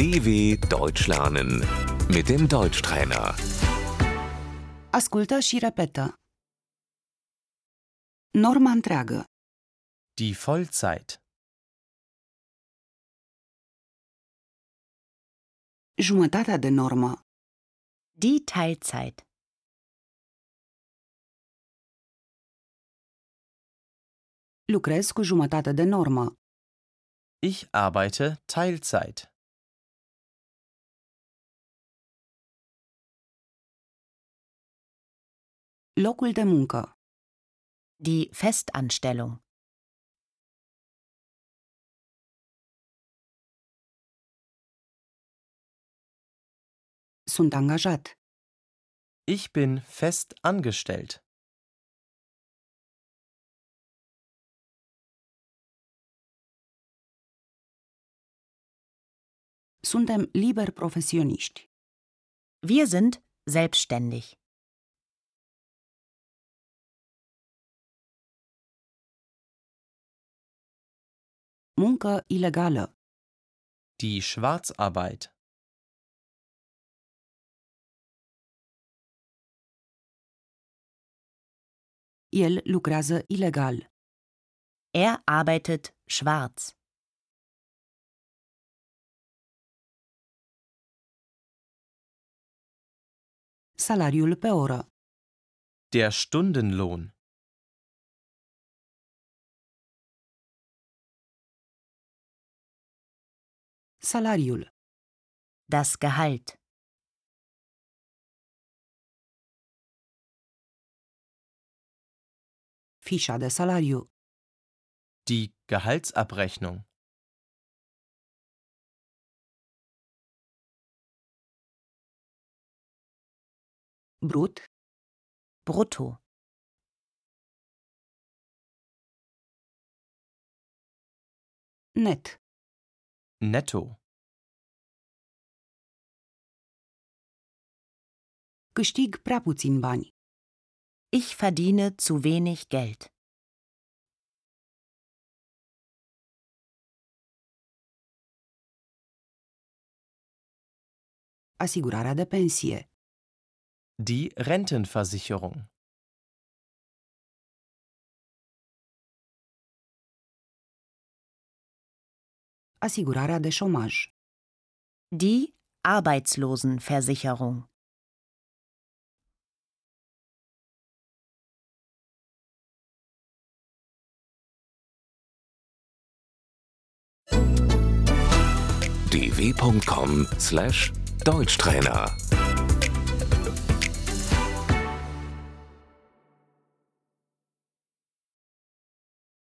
DW Deutsch lernen mit dem Deutschtrainer. Ascultă și repetă. Norma întreagă, Die Vollzeit. jumătatea de normă, Die Teilzeit. lucrez cu jumătate de normă, Ich arbeite Teilzeit. Locul de muncă, Die Festanstellung. sunt angajat, Ich bin fest angestellt. suntem liber profesioniști, Wir sind selbstständig. Muncă ilegală, Die Schwarzarbeit. el lucrează ilegal, Er arbeitet schwarz. salariul pe oră, Der Stundenlohn. Salariul, Das Gehalt. fișa de salariu, Die Gehaltsabrechnung. brut, Brutto. net, Netto. câștig prea puțin bani, Ich verdiene zu wenig Geld. asigurarea de pensie, Die Rentenversicherung. Asigurarea de șomaj, Die Arbeitslosenversicherung. dw.com/deutschtrainer